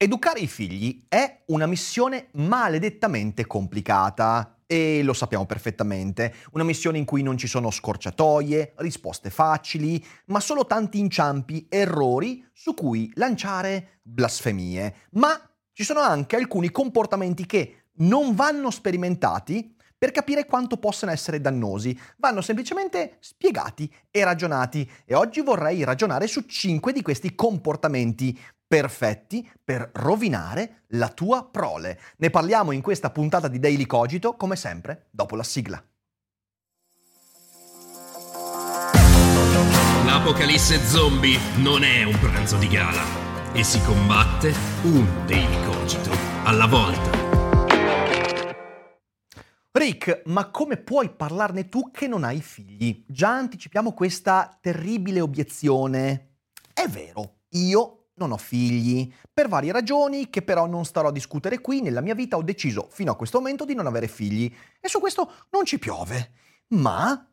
Educare i figli è una missione maledettamente complicata. E lo sappiamo perfettamente, una missione in cui non ci sono scorciatoie, risposte facili, ma solo tanti inciampi, errori su cui lanciare blasfemie. Ma ci sono anche alcuni comportamenti che non vanno sperimentati per capire quanto possano essere dannosi, vanno semplicemente spiegati e ragionati e oggi vorrei ragionare su 5 di questi comportamenti perfetti per rovinare la tua prole. Ne parliamo in questa puntata di Daily Cogito, come sempre, dopo la sigla. L'apocalisse zombie non è un pranzo di gala e si combatte un Daily Cogito alla volta. Rick, ma come puoi parlarne tu che non hai figli? Già anticipiamo questa terribile obiezione. È vero, io non ho figli. Per varie ragioni, che però non starò a discutere qui, nella mia vita ho deciso fino a questo momento di non avere figli. E su questo non ci piove. Ma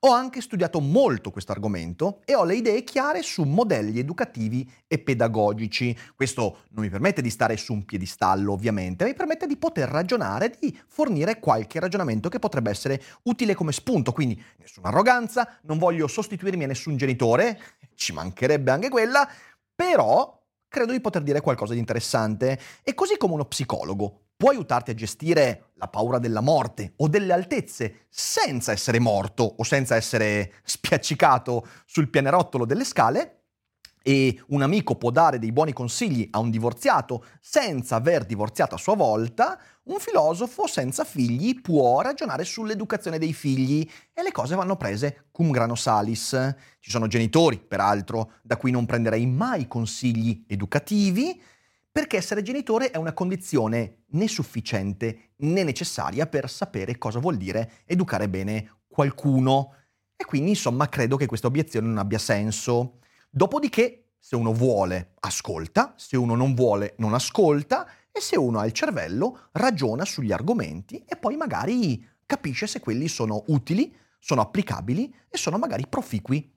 ho anche studiato molto questo argomento e ho le idee chiare su modelli educativi e pedagogici. Questo non mi permette di stare su un piedistallo, ovviamente, ma mi permette di poter ragionare, di fornire qualche ragionamento che potrebbe essere utile come spunto. Quindi nessuna arroganza, non voglio sostituirmi a nessun genitore, ci mancherebbe anche quella, però credo di poter dire qualcosa di interessante. E così come uno psicologo può aiutarti a gestire la paura della morte o delle altezze senza essere morto o senza essere spiaccicato sul pianerottolo delle scale, e un amico può dare dei buoni consigli a un divorziato senza aver divorziato a sua volta, un filosofo senza figli può ragionare sull'educazione dei figli e le cose vanno prese cum grano salis. Ci sono genitori, peraltro, da cui non prenderei mai consigli educativi, perché essere genitore è una condizione né sufficiente né necessaria per sapere cosa vuol dire educare bene qualcuno. E quindi, insomma, credo che questa obiezione non abbia senso. Dopodiché, se uno vuole, ascolta, se uno non vuole, non ascolta, e se uno ha il cervello, ragiona sugli argomenti e poi magari capisce se quelli sono utili, sono applicabili e sono magari proficui.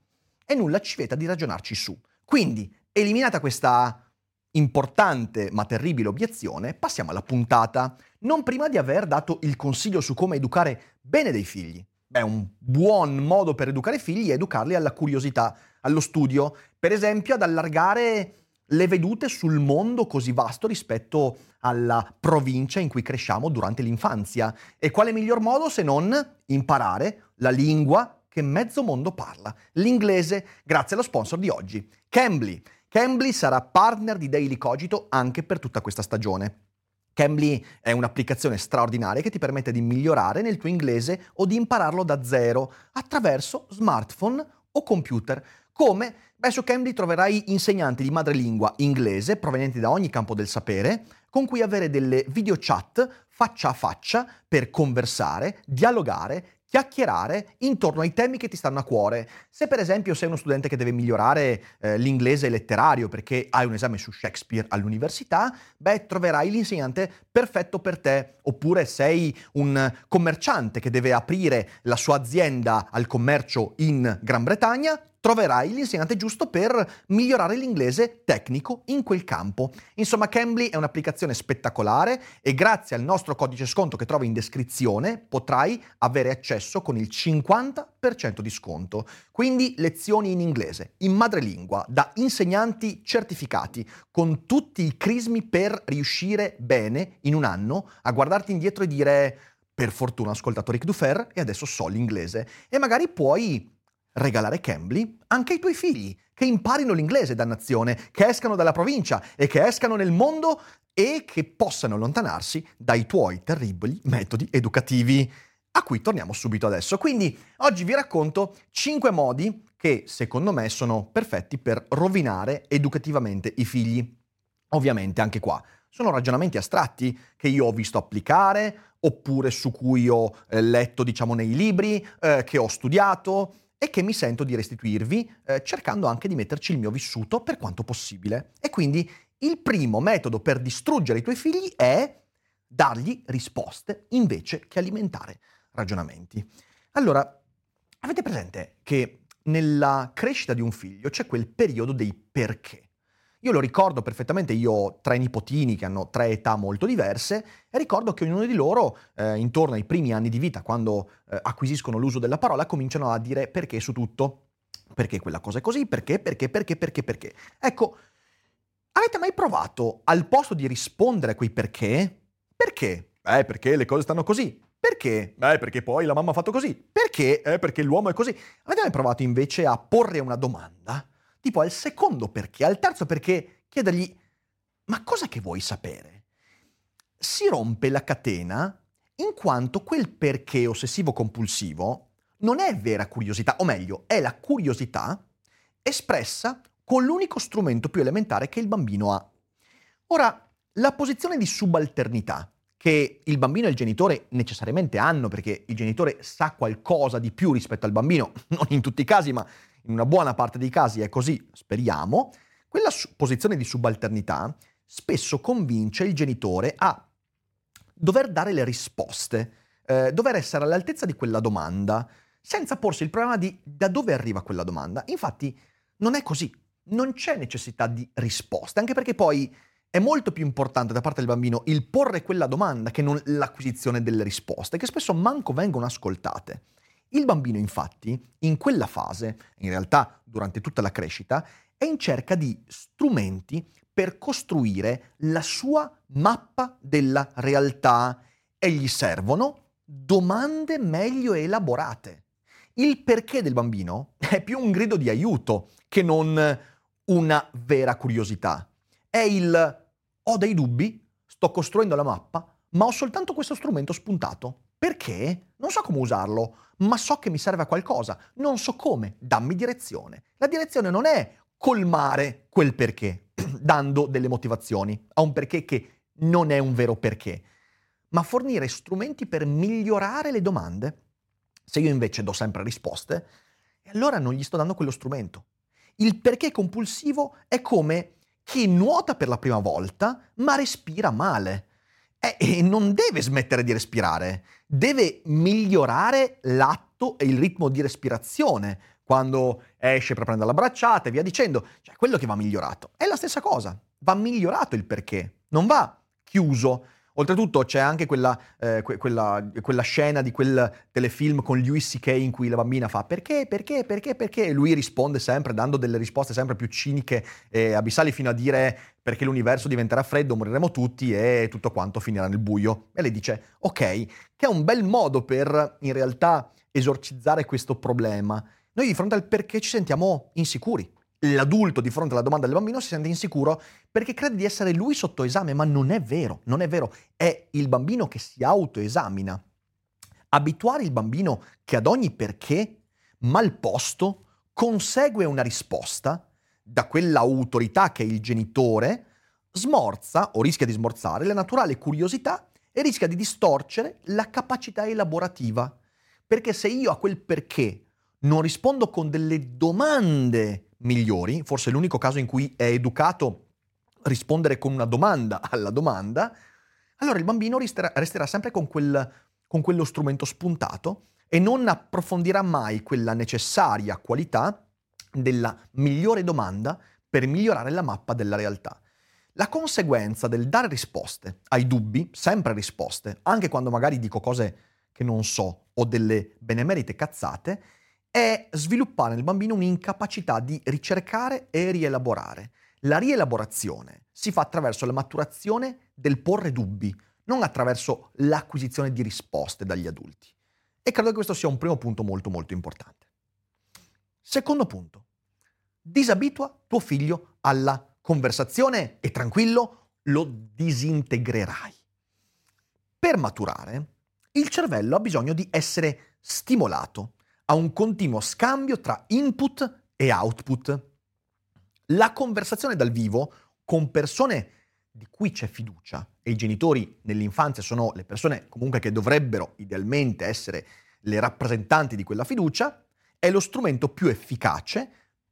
E nulla ci vieta di ragionarci su. Quindi, eliminata questa importante ma terribile obiezione, passiamo alla puntata, non prima di aver dato il consiglio su come educare bene dei figli. Beh, un buon modo per educare figli è educarli alla curiosità, allo studio, per esempio ad allargare le vedute sul mondo così vasto rispetto alla provincia in cui cresciamo durante l'infanzia. E quale miglior modo se non imparare la lingua che mezzo mondo parla, l'inglese, grazie allo sponsor di oggi, Cambly. Cambly sarà partner di Daily Cogito anche per tutta questa stagione. Cambly è un'applicazione straordinaria che ti permette di migliorare nel tuo inglese o di impararlo da zero attraverso smartphone o computer come? Beh, su Cambly troverai insegnanti di madrelingua inglese provenienti da ogni campo del sapere, con cui avere delle video chat faccia a faccia per conversare, dialogare, chiacchierare intorno ai temi che ti stanno a cuore. Se per esempio sei uno studente che deve migliorare eh, l'inglese letterario perché hai un esame su Shakespeare all'università, beh, troverai l'insegnante perfetto per te. Oppure sei un commerciante che deve aprire la sua azienda al commercio in Gran Bretagna, troverai l'insegnante giusto per migliorare l'inglese tecnico in quel campo. Insomma, Cambly è un'applicazione spettacolare e grazie al nostro codice sconto che trovi in descrizione potrai avere accesso con il 50% di sconto. Quindi lezioni in inglese, in madrelingua, da insegnanti certificati, con tutti i crismi per riuscire bene in un anno a guardarti indietro e dire per fortuna ho ascoltato Rick Dufer e adesso so l'inglese. E magari puoi regalare Cambly anche ai tuoi figli, che imparino l'inglese, dannazione, che escano dalla provincia e che escano nel mondo e che possano allontanarsi dai tuoi terribili metodi educativi. a cui torniamo subito adesso. Quindi oggi vi racconto 5 modi che secondo me sono perfetti per rovinare educativamente i figli. Ovviamente anche qua sono ragionamenti astratti che io ho visto applicare oppure su cui ho eh, letto diciamo nei libri, eh, che ho studiato e che mi sento di restituirvi eh, cercando anche di metterci il mio vissuto per quanto possibile. E quindi il primo metodo per distruggere i tuoi figli è dargli risposte invece che alimentare ragionamenti. Allora, avete presente che nella crescita di un figlio c'è quel periodo dei perché. Io lo ricordo perfettamente, io ho tre nipotini che hanno tre età molto diverse e ricordo che ognuno di loro, eh, intorno ai primi anni di vita, quando eh, acquisiscono l'uso della parola, cominciano a dire perché su tutto. Perché quella cosa è così, perché, perché, perché, perché, perché. Ecco, avete mai provato al posto di rispondere a quei perché? Perché? Eh, perché le cose stanno così. Perché? Eh, perché poi la mamma ha fatto così. Perché? Eh, perché l'uomo è così. Avete mai provato invece a porre una domanda? Tipo al secondo perché, al terzo perché, chiedergli, ma cosa che vuoi sapere? Si rompe la catena in quanto quel perché ossessivo-compulsivo non è vera curiosità, o meglio, è la curiosità espressa con l'unico strumento più elementare che il bambino ha. Ora, la posizione di subalternità che il bambino e il genitore necessariamente hanno, perché il genitore sa qualcosa di più rispetto al bambino, non in tutti i casi, ma in una buona parte dei casi è così, speriamo, quella posizione di subalternità spesso convince il genitore a dover dare le risposte, eh, dover essere all'altezza di quella domanda, senza porsi il problema di da dove arriva quella domanda. Infatti non è così, non c'è necessità di risposte, anche perché poi è molto più importante da parte del bambino il porre quella domanda che non l'acquisizione delle risposte, che spesso manco vengono ascoltate. Il bambino infatti, in quella fase, in realtà durante tutta la crescita, è in cerca di strumenti per costruire la sua mappa della realtà e gli servono domande meglio elaborate. Il perché del bambino è più un grido di aiuto che non una vera curiosità è il ho dei dubbi, sto costruendo la mappa, ma ho soltanto questo strumento spuntato. Perché? Non so come usarlo, ma so che mi serve a qualcosa. Non so come, dammi direzione. La direzione non è colmare quel perché, dando delle motivazioni a un perché che non è un vero perché, ma fornire strumenti per migliorare le domande. Se io invece do sempre risposte, allora non gli sto dando quello strumento. Il perché compulsivo è come chi nuota per la prima volta ma respira male. E, e non deve smettere di respirare, deve migliorare l'atto e il ritmo di respirazione quando esce per prendere la bracciata e via dicendo. Cioè, quello che va migliorato. È la stessa cosa, va migliorato il perché, non va chiuso Oltretutto c'è anche quella, eh, que- quella, quella, scena di quel telefilm con Louis C.K. in cui la bambina fa perché, perché, perché, perché? E lui risponde sempre dando delle risposte sempre più ciniche e abissali fino a dire perché l'universo diventerà freddo, moriremo tutti e tutto quanto finirà nel buio. E lei dice ok, che è un bel modo per in realtà esorcizzare questo problema. Noi di fronte al perché ci sentiamo insicuri l'adulto di fronte alla domanda del bambino si sente insicuro perché crede di essere lui sotto esame, ma non è vero, non è vero, è il bambino che si autoesamina. Abituare il bambino che ad ogni perché mal posto consegue una risposta da quella autorità che è il genitore, smorza o rischia di smorzare la naturale curiosità e rischia di distorcere la capacità elaborativa. Perché se io a quel perché non rispondo con delle domande migliori, forse l'unico caso in cui è educato rispondere con una domanda alla domanda, allora il bambino resterà, resterà sempre con, quel, con quello strumento spuntato e non approfondirà mai quella necessaria qualità della migliore domanda per migliorare la mappa della realtà. La conseguenza del dare risposte ai dubbi, sempre risposte, anche quando magari dico cose che non so o delle benemerite cazzate, è sviluppare nel bambino un'incapacità di ricercare e rielaborare. La rielaborazione si fa attraverso la maturazione del porre dubbi, non attraverso l'acquisizione di risposte dagli adulti. E credo che questo sia un primo punto molto molto importante. Secondo punto, disabitua tuo figlio alla conversazione e tranquillo lo disintegrerai. Per maturare Il cervello ha bisogno di essere stimolato, a un continuo scambio tra input e output. La conversazione dal vivo con persone di cui c'è fiducia, e i genitori nell'infanzia sono le persone comunque che dovrebbero idealmente essere le rappresentanti di quella fiducia, è lo strumento più efficace,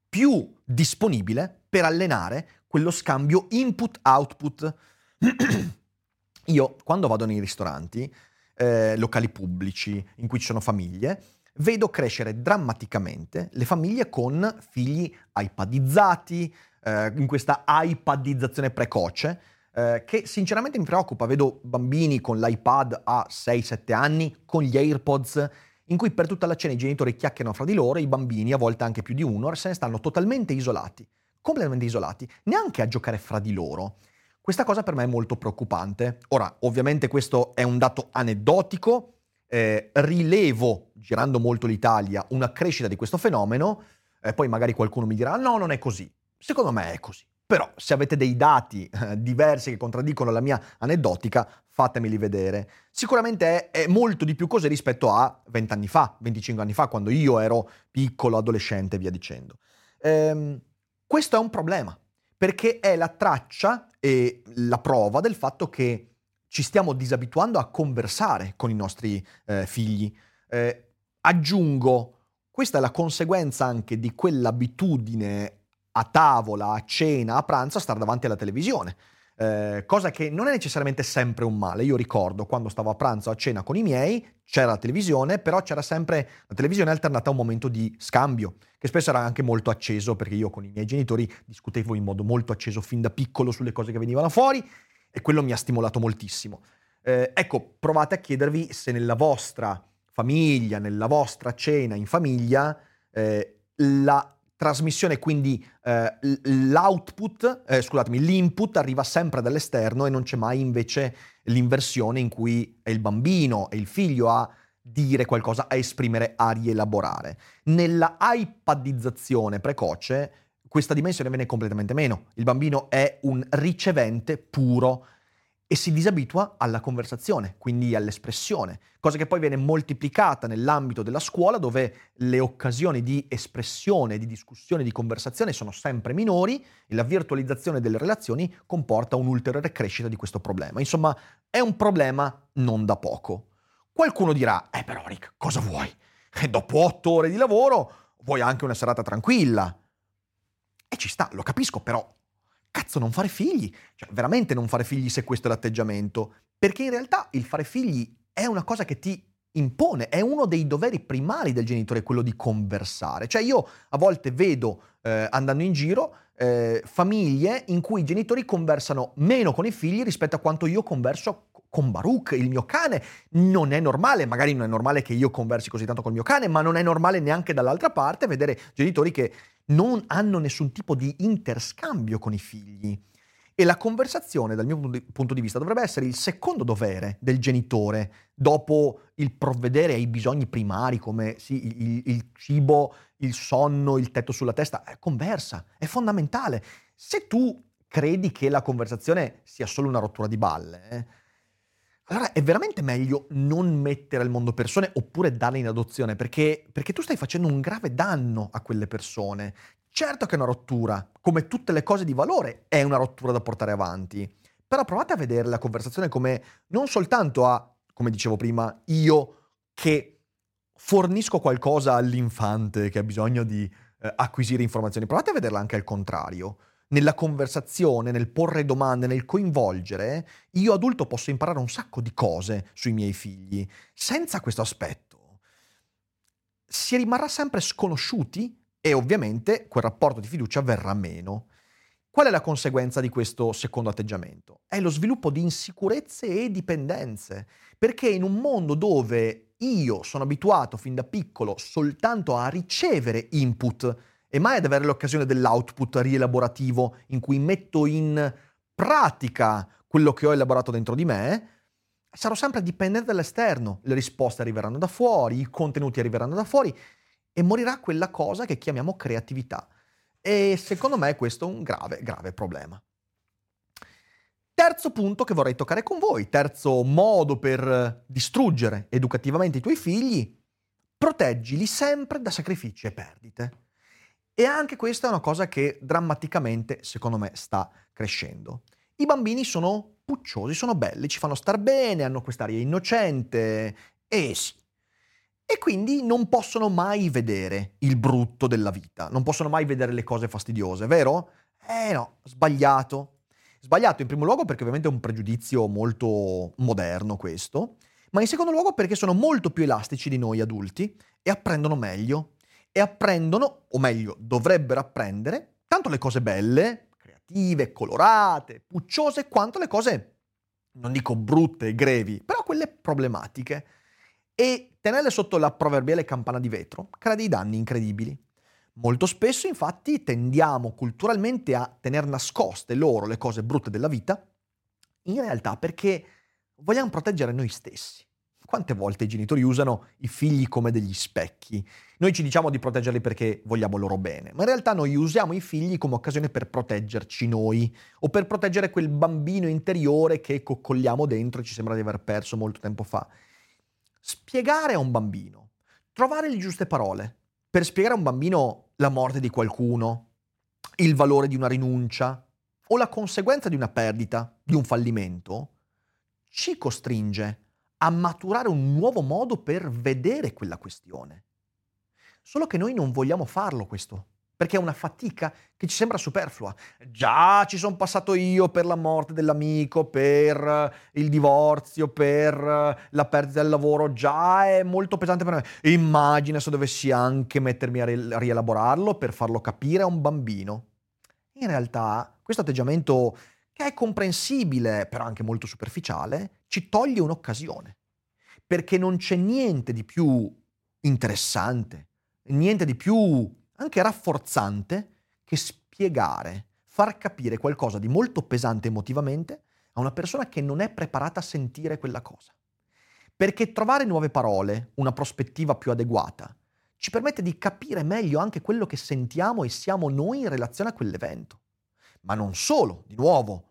più disponibile per allenare quello scambio input-output. Io quando vado nei ristoranti, eh, locali pubblici in cui ci sono famiglie, vedo crescere drammaticamente le famiglie con figli iPadizzati, eh, in questa iPadizzazione precoce, eh, che sinceramente mi preoccupa. Vedo bambini con l'iPad a 6-7 anni, con gli AirPods, in cui per tutta la cena i genitori chiacchierano fra di loro, i bambini, a volte anche più di uno, se ne stanno totalmente isolati, completamente isolati, neanche a giocare fra di loro. Questa cosa per me è molto preoccupante. Ora, ovviamente questo è un dato aneddotico, eh, rilevo, girando molto l'Italia, una crescita di questo fenomeno, eh, poi magari qualcuno mi dirà no, non è così. Secondo me è così. Però se avete dei dati eh, diversi che contraddicono la mia aneddotica, fatemeli vedere. Sicuramente è, è molto di più così rispetto a 20 anni fa, 25 anni fa, quando io ero piccolo, adolescente e via dicendo. Ehm, questo è un problema, perché è la traccia e la prova del fatto che ci stiamo disabituando a conversare con i nostri eh, figli. Eh, aggiungo, questa è la conseguenza anche di quell'abitudine a tavola, a cena, a pranzo, a stare davanti alla televisione. Eh, cosa che non è necessariamente sempre un male. Io ricordo quando stavo a pranzo, a cena con i miei, c'era la televisione, però c'era sempre la televisione alternata a un momento di scambio, che spesso era anche molto acceso, perché io con i miei genitori discutevo in modo molto acceso fin da piccolo sulle cose che venivano fuori e quello mi ha stimolato moltissimo. Eh, ecco, provate a chiedervi se nella vostra famiglia, nella vostra cena in famiglia, eh, la trasmissione, quindi eh, l'output, eh, scusatemi, l'input arriva sempre dall'esterno e non c'è mai invece l'inversione in cui è il bambino e il figlio a dire qualcosa, a esprimere, a rielaborare. Nella iPadizzazione precoce questa dimensione viene completamente meno. Il bambino è un ricevente puro e si disabitua alla conversazione, quindi all'espressione, cosa che poi viene moltiplicata nell'ambito della scuola dove le occasioni di espressione, di discussione, di conversazione sono sempre minori e la virtualizzazione delle relazioni comporta un'ulteriore crescita di questo problema. Insomma, è un problema non da poco. Qualcuno dirà, eh però Rick, cosa vuoi? E dopo otto ore di lavoro vuoi anche una serata tranquilla. E ci sta, lo capisco, però cazzo, non fare figli. Cioè, veramente non fare figli se questo è l'atteggiamento. Perché in realtà il fare figli è una cosa che ti impone, è uno dei doveri primari del genitore quello di conversare. Cioè io a volte vedo eh, andando in giro eh, famiglie in cui i genitori conversano meno con i figli rispetto a quanto io converso con Baruch, il mio cane. Non è normale, magari non è normale che io conversi così tanto col mio cane, ma non è normale neanche dall'altra parte vedere genitori che non hanno nessun tipo di interscambio con i figli. E la conversazione, dal mio punto di vista, dovrebbe essere il secondo dovere del genitore, dopo il provvedere ai bisogni primari come sì, il, il, cibo, il sonno, il tetto sulla testa. Eh, conversa, è fondamentale. Se tu credi che la conversazione sia solo una rottura di balle, eh, allora è veramente meglio non mettere al mondo persone oppure darle in adozione, perché, perché tu stai facendo un grave danno a quelle persone. Certo che è una rottura, come tutte le cose di valore, è una rottura da portare avanti. Però provate a vedere la conversazione come non soltanto a, come dicevo prima, io che fornisco qualcosa all'infante che ha bisogno di eh, acquisire informazioni, provate a vederla anche al contrario nella conversazione, nel porre domande, nel coinvolgere, io adulto posso imparare un sacco di cose sui miei figli. Senza questo aspetto si rimarrà sempre sconosciuti e ovviamente quel rapporto di fiducia verrà meno. Qual è la conseguenza di questo secondo atteggiamento? È lo sviluppo di insicurezze e dipendenze, perché in un mondo dove io sono abituato fin da piccolo soltanto a ricevere input, e mai ad avere l'occasione dell'output rielaborativo in cui metto in pratica quello che ho elaborato dentro di me, sarò sempre dipendente dall'esterno. Le risposte arriveranno da fuori, i contenuti arriveranno da fuori e morirà quella cosa che chiamiamo creatività. E secondo me questo è un grave, grave problema. Terzo punto che vorrei toccare con voi, terzo modo per distruggere educativamente i tuoi figli, proteggili sempre da sacrifici e perdite. E anche questa è una cosa che drammaticamente, secondo me, sta crescendo. I bambini sono pucciosi, sono belli, ci fanno star bene, hanno quest'aria innocente, e sì. E quindi non possono mai vedere il brutto della vita, non possono mai vedere le cose fastidiose, vero? Eh no, sbagliato. Sbagliato in primo luogo perché ovviamente è un pregiudizio molto moderno questo, ma in secondo luogo perché sono molto più elastici di noi adulti e apprendono meglio. E apprendono, o meglio, dovrebbero apprendere, tanto le cose belle, creative, colorate, pucciose, quanto le cose, non dico brutte e grevi, però quelle problematiche. E tenerle sotto la proverbiale campana di vetro crea dei danni incredibili. Molto spesso infatti tendiamo culturalmente a tenere nascoste loro le cose brutte della vita, in realtà perché vogliamo proteggere noi stessi. Quante volte i genitori usano i figli come degli specchi? Noi ci diciamo di proteggerli perché vogliamo loro bene, ma in realtà noi usiamo i figli come occasione per proteggerci noi o per proteggere quel bambino interiore che coccolliamo dentro e ci sembra di aver perso molto tempo fa. Spiegare a un bambino, trovare le giuste parole per spiegare a un bambino la morte di qualcuno, il valore di una rinuncia o la conseguenza di una perdita, di un fallimento, ci costringe a maturare un nuovo modo per vedere quella questione. Solo che noi non vogliamo farlo questo perché è una fatica che ci sembra superflua. Già ci sono passato io per la morte dell'amico, per eh, il divorzio, per eh, la perdita del lavoro, già è molto pesante per me. Immagina se dovessi anche mettermi a rielaborarlo per farlo capire a un bambino. In realtà questo atteggiamento, che è comprensibile, però anche molto superficiale, ci toglie un'occasione. Perché non c'è niente di più interessante, niente di più anche rafforzante che spiegare, far capire qualcosa di molto pesante emotivamente a una persona che non è preparata a sentire quella cosa. Perché trovare nuove parole, una prospettiva più adeguata, ci permette di capire meglio anche quello che sentiamo e siamo noi in relazione a quell'evento. Ma non solo, di nuovo,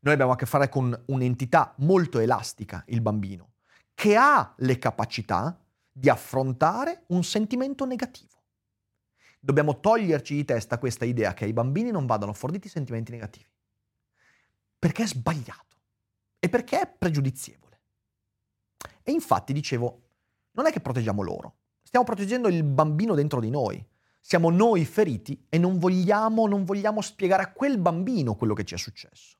noi abbiamo a che fare con un'entità molto elastica, il bambino, che ha le capacità di affrontare un sentimento negativo. Dobbiamo toglierci di testa questa idea che ai bambini non vadano forniti sentimenti negativi. Perché è sbagliato e perché è pregiudizievole. E infatti dicevo, non è che proteggiamo loro, stiamo proteggendo il bambino dentro di noi. Siamo noi feriti e non vogliamo, non vogliamo spiegare a quel bambino quello che ci è successo.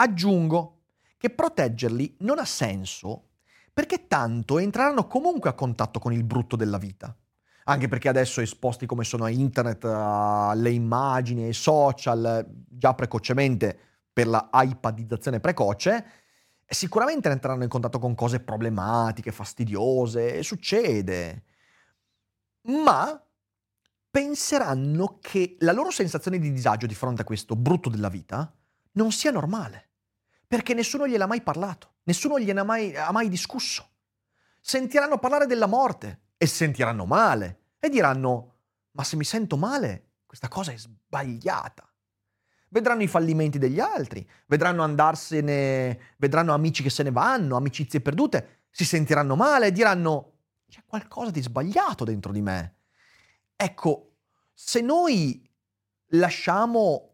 Aggiungo che proteggerli non ha senso perché tanto entreranno comunque a contatto con il brutto della vita anche perché adesso esposti come sono a internet, alle immagini, ai social, già precocemente per la iPadizzazione precoce, sicuramente entreranno in contatto con cose problematiche, fastidiose, succede. Ma penseranno che la loro sensazione di disagio di fronte a questo brutto della vita non sia normale, perché nessuno gliel'ha mai parlato, nessuno gliene ha mai, ha mai discusso. Sentiranno parlare della morte, e sentiranno male e diranno, ma se mi sento male, questa cosa è sbagliata. Vedranno i fallimenti degli altri, vedranno andarsene, vedranno amici che se ne vanno, amicizie perdute, si sentiranno male e diranno, c'è qualcosa di sbagliato dentro di me. Ecco, se noi lasciamo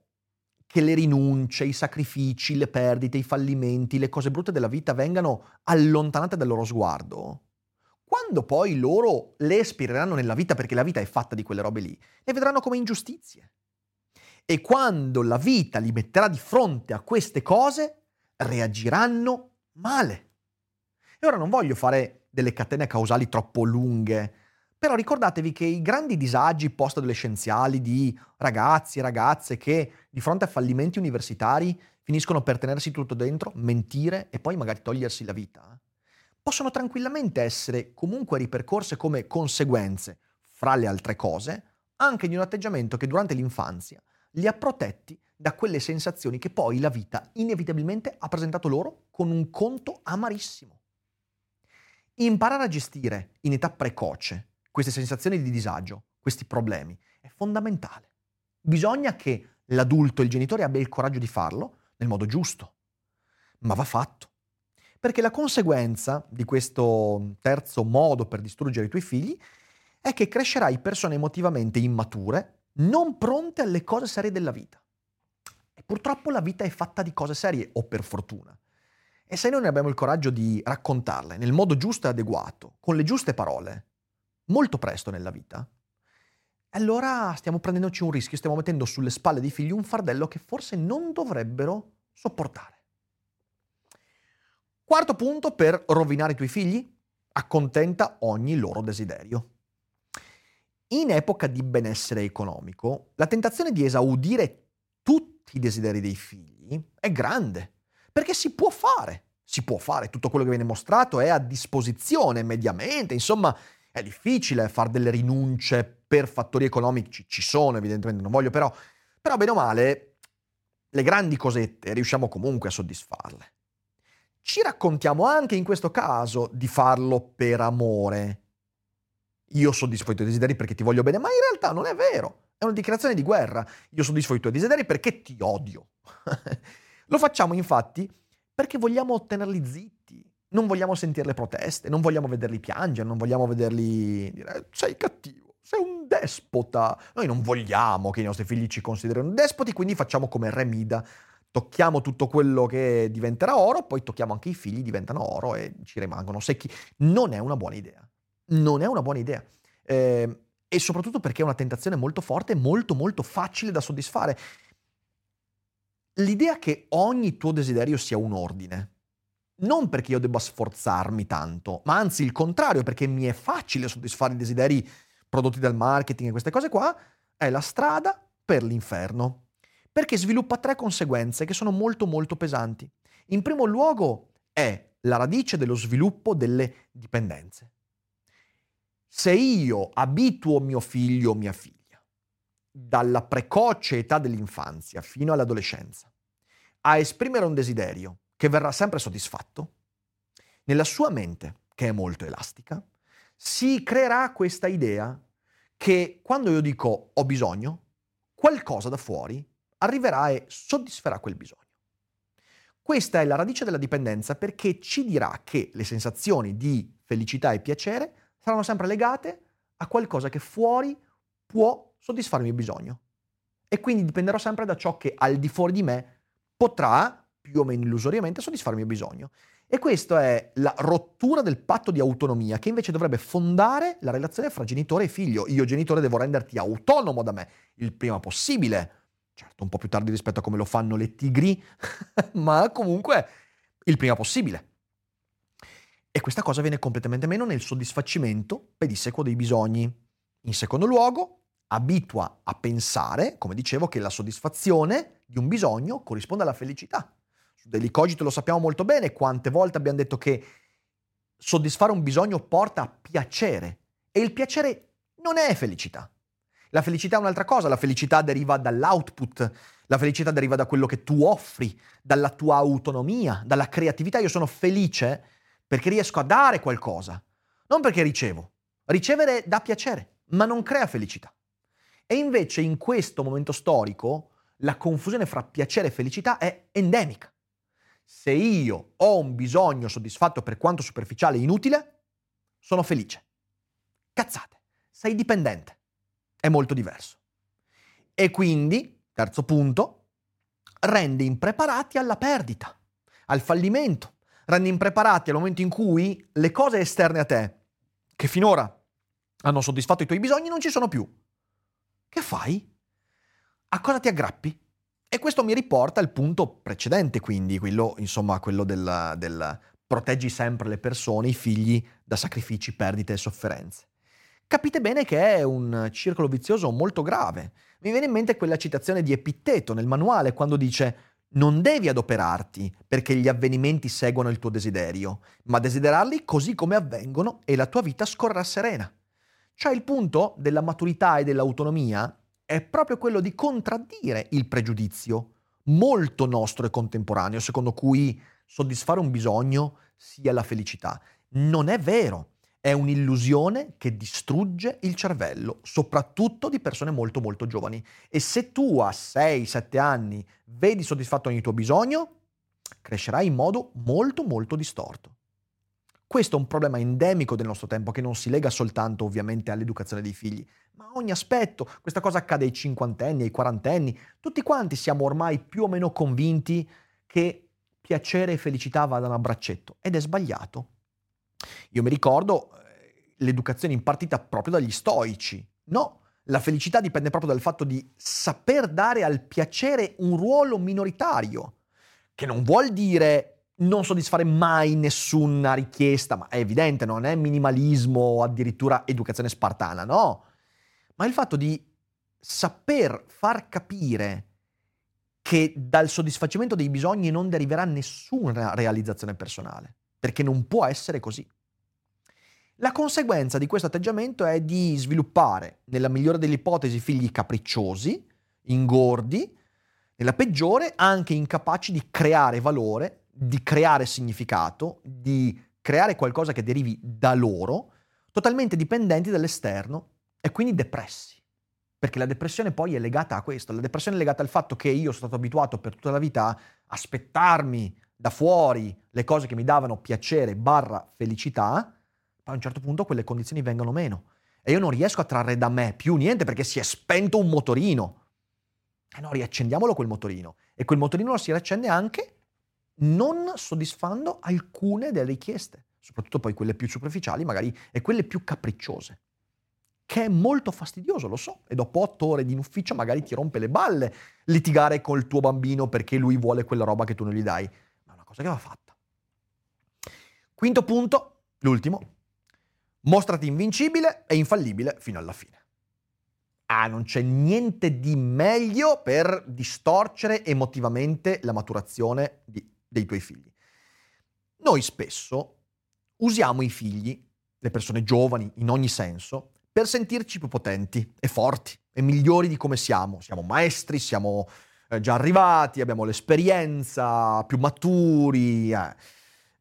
che le rinunce, i sacrifici, le perdite, i fallimenti, le cose brutte della vita vengano allontanate dal loro sguardo, quando poi loro le esperiranno nella vita, perché la vita è fatta di quelle robe lì, le vedranno come ingiustizie. E quando la vita li metterà di fronte a queste cose, reagiranno male. E ora non voglio fare delle catene causali troppo lunghe, però ricordatevi che i grandi disagi post-adolescenziali di ragazzi e ragazze che di fronte a fallimenti universitari finiscono per tenersi tutto dentro, mentire e poi magari togliersi la vita, possono tranquillamente essere comunque ripercorse come conseguenze, fra le altre cose, anche di un atteggiamento che durante l'infanzia li ha protetti da quelle sensazioni che poi la vita inevitabilmente ha presentato loro con un conto amarissimo. Imparare a gestire in età precoce queste sensazioni di disagio, questi problemi, è fondamentale. Bisogna che l'adulto, il genitore abbia il coraggio di farlo nel modo giusto. ma va fatto. Perché la conseguenza di questo terzo modo per distruggere i tuoi figli è che crescerai persone emotivamente immature, non pronte alle cose serie della vita. E purtroppo la vita è fatta di cose serie, o per fortuna. E se noi non abbiamo il coraggio di raccontarle nel modo giusto e adeguato, con le giuste parole, molto presto nella vita, allora stiamo prendendoci un rischio, stiamo mettendo sulle spalle dei figli un fardello che forse non dovrebbero sopportare. Quarto punto per rovinare i tuoi figli? Accontenta ogni loro desiderio. In epoca di benessere economico, la tentazione di esaudire tutti i desideri dei figli è grande, perché si può fare, si può fare, tutto quello che viene mostrato è a disposizione mediamente, insomma è difficile fare delle rinunce per fattori economici, ci sono evidentemente, non voglio però, però bene o male le grandi cosette riusciamo comunque a soddisfarle. Ci raccontiamo anche in questo caso di farlo per amore. Io soddisfo i tuoi desideri perché ti voglio bene, ma in realtà non è vero. È una dichiarazione di guerra. Io soddisfo i tuoi desideri perché ti odio. Lo facciamo infatti perché vogliamo ottenerli zitti, non vogliamo sentire le proteste, non vogliamo vederli piangere, non vogliamo vederli dire sei cattivo, sei un despota. Noi non vogliamo che i nostri figli ci considerino despoti, quindi facciamo come Re Mida. Tocchiamo tutto quello che diventerà oro, poi tocchiamo anche i figli, diventano oro e ci rimangono secchi. Non è una buona idea. Non è una buona idea. Eh, e soprattutto perché è una tentazione molto forte e molto molto facile da soddisfare. L'idea che ogni tuo desiderio sia un ordine, non perché io debba sforzarmi tanto, ma anzi il contrario, perché mi è facile soddisfare i desideri prodotti dal marketing e queste cose qua, è la strada per l'inferno. Perché sviluppa tre conseguenze che sono molto molto pesanti. In primo luogo è la radice dello sviluppo delle dipendenze. Se io abituo mio figlio o mia figlia dalla precoce età dell'infanzia fino all'adolescenza a esprimere un desiderio che verrà sempre soddisfatto, nella sua mente, che è molto elastica, si creerà questa idea che quando io dico ho bisogno, qualcosa da fuori arriverà e soddisferà quel bisogno. Questa è la radice della dipendenza perché ci dirà che le sensazioni di felicità e piacere saranno sempre legate a qualcosa che fuori può soddisfare il mio bisogno. E quindi dipenderò sempre da ciò che al di fuori di me potrà più o meno illusoriamente soddisfare il mio bisogno. E questa è la rottura del patto di autonomia che invece dovrebbe fondare la relazione fra genitore e figlio. Io genitore devo renderti autonomo da me il prima possibile. Certo, un po' più tardi rispetto a come lo fanno le tigri, ma comunque il prima possibile. E questa cosa viene completamente meno nel soddisfacimento pedissequo dei bisogni. In secondo luogo, abitua a pensare, come dicevo, che la soddisfazione di un bisogno corrisponde alla felicità dell'icogito lo sappiamo molto bene, quante volte abbiamo detto che soddisfare un bisogno porta a piacere e il piacere non è felicità. La felicità è un'altra cosa, la felicità deriva dall'output, la felicità deriva da quello che tu offri, dalla tua autonomia, dalla creatività. Io sono felice perché riesco a dare qualcosa, non perché ricevo. Ricevere dà piacere, ma non crea felicità. E invece in questo momento storico la confusione fra piacere e felicità è endemica se io ho un bisogno soddisfatto per quanto superficiale e inutile, sono felice. Cazzate, sei dipendente. È molto diverso. E quindi, terzo punto, rende impreparati alla perdita, al fallimento, rende impreparati al momento in cui le cose esterne a te, che finora hanno soddisfatto i tuoi bisogni, non ci sono più. Che fai? A cosa ti aggrappi? E questo mi riporta al punto precedente, quindi, quello, insomma, quello del, del proteggi sempre le persone, i figli, da sacrifici, perdite e sofferenze. Capite bene che è un circolo vizioso molto grave. Mi viene in mente quella citazione di Epitteto nel manuale quando dice non devi adoperarti perché gli avvenimenti seguono il tuo desiderio, ma desiderarli così come avvengono e la tua vita scorrerà serena. Cioè il punto della maturità e dell'autonomia è proprio quello di contraddire il pregiudizio molto nostro e contemporaneo, secondo cui soddisfare un bisogno sia la felicità. Non è vero, è un'illusione che distrugge il cervello, soprattutto di persone molto molto giovani. E se tu a 6-7 anni vedi soddisfatto ogni tuo bisogno, crescerà in modo molto molto distorto. Questo è un problema endemico del nostro tempo che non si lega soltanto ovviamente all'educazione dei figli, ma a ogni aspetto. Questa cosa accade ai cinquantenni, ai quarantenni. Tutti quanti siamo ormai più o meno convinti che piacere e felicità vadano a braccetto ed è sbagliato. Io mi ricordo eh, l'educazione impartita proprio dagli stoici. No, la felicità dipende proprio dal fatto di saper dare al piacere un ruolo minoritario, che non vuol dire non soddisfare mai nessuna richiesta, ma è evidente, non è minimalismo o addirittura educazione spartana, no. Ma il fatto di saper far capire che dal soddisfacimento dei bisogni non deriverà nessuna realizzazione personale, perché non può essere così. La conseguenza di questo atteggiamento è di sviluppare, nella migliore delle ipotesi, figli capricciosi, ingordi, nella peggiore anche incapaci di creare valore di creare significato, di creare qualcosa che derivi da loro, totalmente dipendenti dall'esterno e quindi depressi. Perché la depressione poi è legata a questo, la depressione è legata al fatto che io sono stato abituato per tutta la vita a aspettarmi da fuori le cose che mi davano piacere barra felicità, poi a un certo punto quelle condizioni vengono meno. E io non riesco a trarre da me più niente perché si è spento un motorino. E no, riaccendiamolo quel motorino. E quel motorino lo si riaccende anche non soddisfando alcune delle richieste, soprattutto poi quelle più superficiali magari e quelle più capricciose, che è molto fastidioso, lo so, e dopo otto ore in ufficio magari ti rompe le balle litigare col tuo bambino perché lui vuole quella roba che tu non gli dai, ma è una cosa che va fatta. Quinto punto, l'ultimo, mostrati invincibile e infallibile fino alla fine. Ah, non c'è niente di meglio per distorcere emotivamente la maturazione di dei tuoi figli. Noi spesso usiamo i figli, le persone giovani in ogni senso, per sentirci più potenti e forti e migliori di come siamo. Siamo maestri, siamo eh, già arrivati, abbiamo l'esperienza, più maturi. Eh.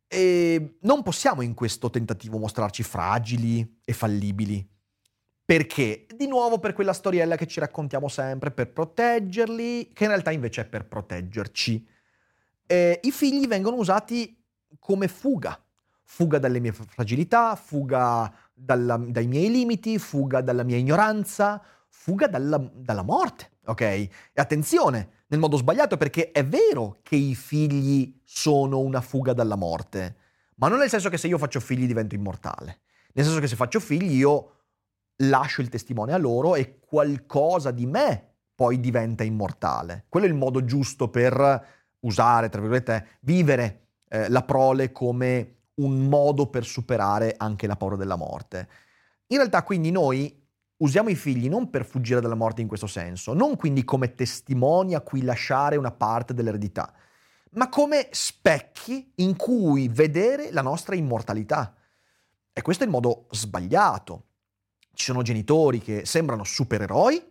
E non possiamo in questo tentativo mostrarci fragili e fallibili. Perché? Di nuovo per quella storiella che ci raccontiamo sempre, per proteggerli, che in realtà invece è per proteggerci eh, i figli vengono usati come fuga, fuga dalle mie fragilità, fuga dalla, dai miei limiti, fuga dalla mia ignoranza, fuga dalla, dalla morte, ok? E attenzione, nel modo sbagliato perché è vero che i figli sono una fuga dalla morte, ma non nel senso che se io faccio figli divento immortale, nel senso che se faccio figli io lascio il testimone a loro e qualcosa di me poi diventa immortale. Quello è il modo giusto per usare, tra virgolette, vivere eh, la prole come un modo per superare anche la paura della morte. In realtà quindi noi usiamo i figli non per fuggire dalla morte in questo senso, non quindi come testimoni a cui lasciare una parte dell'eredità, ma come specchi in cui vedere la nostra immortalità. E questo è il modo sbagliato. Ci sono genitori che sembrano supereroi,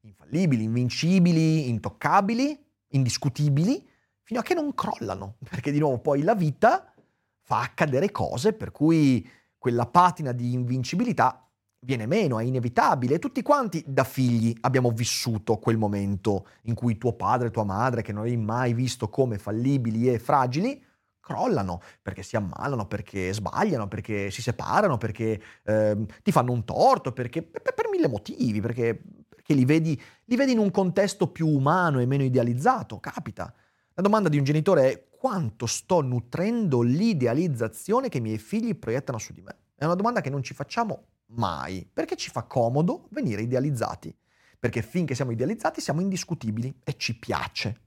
infallibili, invincibili, intoccabili, indiscutibili, fino a che non crollano, perché di nuovo poi la vita fa accadere cose per cui quella patina di invincibilità viene meno, è inevitabile. Tutti quanti da figli abbiamo vissuto quel momento in cui tuo padre tua madre, che non hai mai visto come fallibili e fragili, crollano perché si ammalano, perché sbagliano, perché si separano, perché eh, ti fanno un torto, perché per, per mille motivi, perché, perché li, vedi, li vedi in un contesto più umano e meno idealizzato, capita. La domanda di un genitore è quanto sto nutrendo l'idealizzazione che i miei figli proiettano su di me? È una domanda che non ci facciamo mai, perché ci fa comodo venire idealizzati, perché finché siamo idealizzati siamo indiscutibili e ci piace.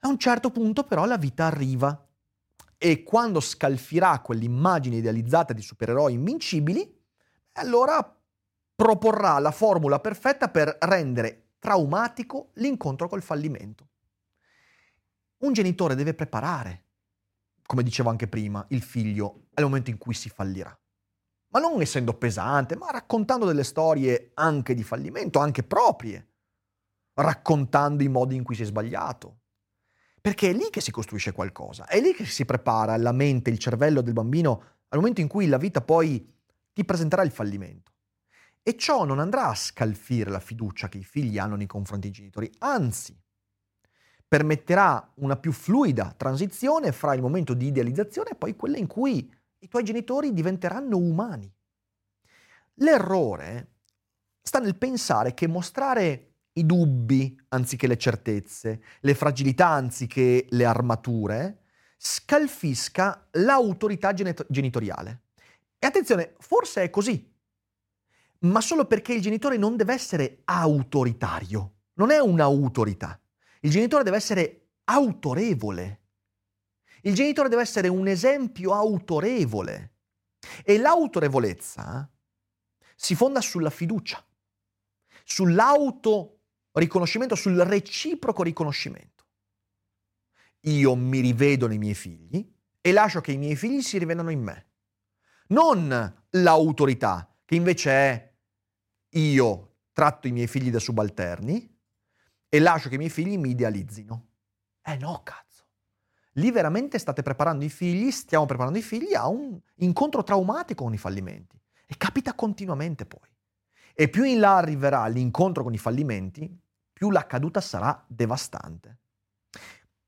A un certo punto però la vita arriva e quando scalfirà quell'immagine idealizzata di supereroi invincibili, allora proporrà la formula perfetta per rendere traumatico l'incontro col fallimento. Un genitore deve preparare, come dicevo anche prima, il figlio al momento in cui si fallirà. Ma non essendo pesante, ma raccontando delle storie anche di fallimento, anche proprie, raccontando i modi in cui si è sbagliato. Perché è lì che si costruisce qualcosa, è lì che si prepara la mente, il cervello del bambino al momento in cui la vita poi ti presenterà il fallimento. E ciò non andrà a scalfire la fiducia che i figli hanno nei confronti dei genitori, anzi, permetterà una più fluida transizione fra il momento di idealizzazione e poi quella in cui i tuoi genitori diventeranno umani. L'errore sta nel pensare che mostrare i dubbi anziché le certezze, le fragilità anziché le armature, scalfisca l'autorità genitoriale. E attenzione, forse è così, ma solo perché il genitore non deve essere autoritario, non è un'autorità. Il genitore deve essere autorevole. Il genitore deve essere un esempio autorevole. E l'autorevolezza si fonda sulla fiducia, sull'auto riconoscimento, sul reciproco riconoscimento. Io mi rivedo nei miei figli e lascio che i miei figli si rivedano in me. Non l'autorità, che invece è io tratto i miei figli da subalterni e lascio che i miei figli mi idealizzino. Eh no, cazzo. Lì veramente state preparando i figli, stiamo preparando i figli a un incontro traumatico con i fallimenti. E capita continuamente poi. E più in là arriverà l'incontro con i fallimenti, più la caduta sarà devastante.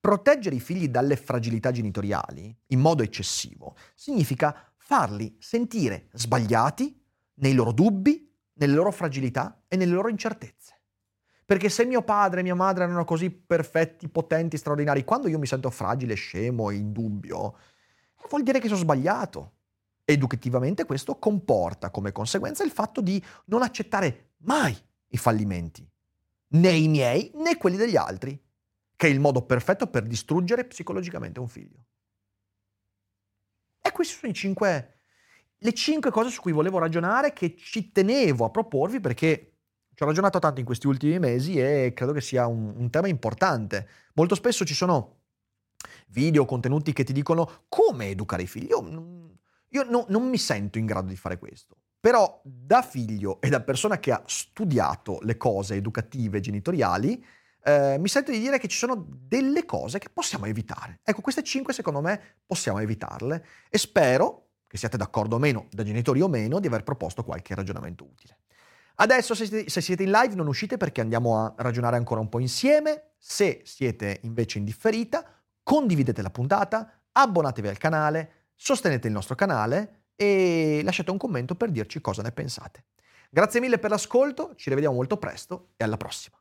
Proteggere i figli dalle fragilità genitoriali in modo eccessivo significa farli sentire sbagliati nei loro dubbi, nelle loro fragilità e nelle loro incertezze. Perché se mio padre e mia madre erano così perfetti, potenti, straordinari, quando io mi sento fragile, scemo e in dubbio, vuol dire che sono sbagliato. Educativamente questo comporta come conseguenza il fatto di non accettare mai i fallimenti, né i miei né quelli degli altri, che è il modo perfetto per distruggere psicologicamente un figlio. E queste sono cinque, le cinque cose su cui volevo ragionare che ci tenevo a proporvi perché ci ho ragionato tanto in questi ultimi mesi e credo che sia un, un tema importante. Molto spesso ci sono video, contenuti che ti dicono come educare i figli. Io io no, non mi sento in grado di fare questo. Però da figlio e da persona che ha studiato le cose educative genitoriali, eh, mi sento di dire che ci sono delle cose che possiamo evitare. Ecco, queste cinque secondo me possiamo evitarle e spero che siate d'accordo o meno, da genitori o meno, di aver proposto qualche ragionamento utile. Adesso se siete, in live non uscite perché andiamo a ragionare ancora un po' insieme. Se siete invece in differita, condividete la puntata, abbonatevi al canale, sostenete il nostro canale e lasciate un commento per dirci cosa ne pensate. Grazie mille per l'ascolto, ci rivediamo molto presto e alla prossima.